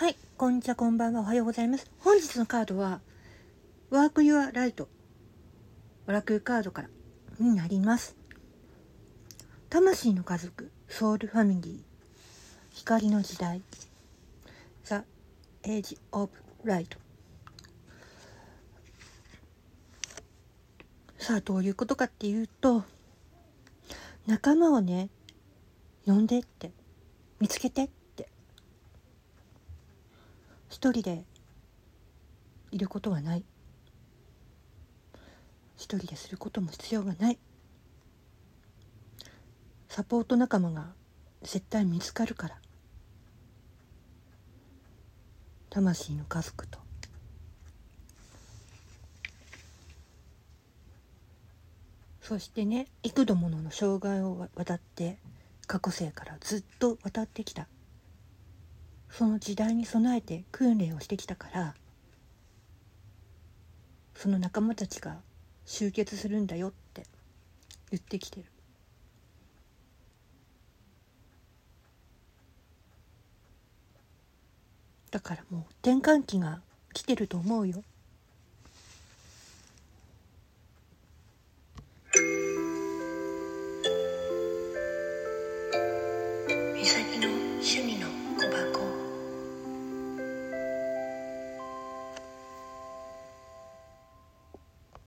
はいこんにちは、こんばんは、おはようございます。本日のカードは、ワーク・ユア・ライト、オラクルカードからになります。魂の家族、ソウルファミリー、光の時代、ザ・エイジ・オブ・ライト。さあ、どういうことかっていうと、仲間をね、呼んでって、見つけてって。一人でいることはない。一人ですることも必要がない。サポート仲間が絶対見つかるから。魂の家族と。そしてね幾度ものの障害を渡って過去世からずっと渡ってきた。その時代に備えて訓練をしてきたからその仲間たちが集結するんだよって言ってきてる。だからもう転換期が来てると思うよ。みさきの趣味の共办公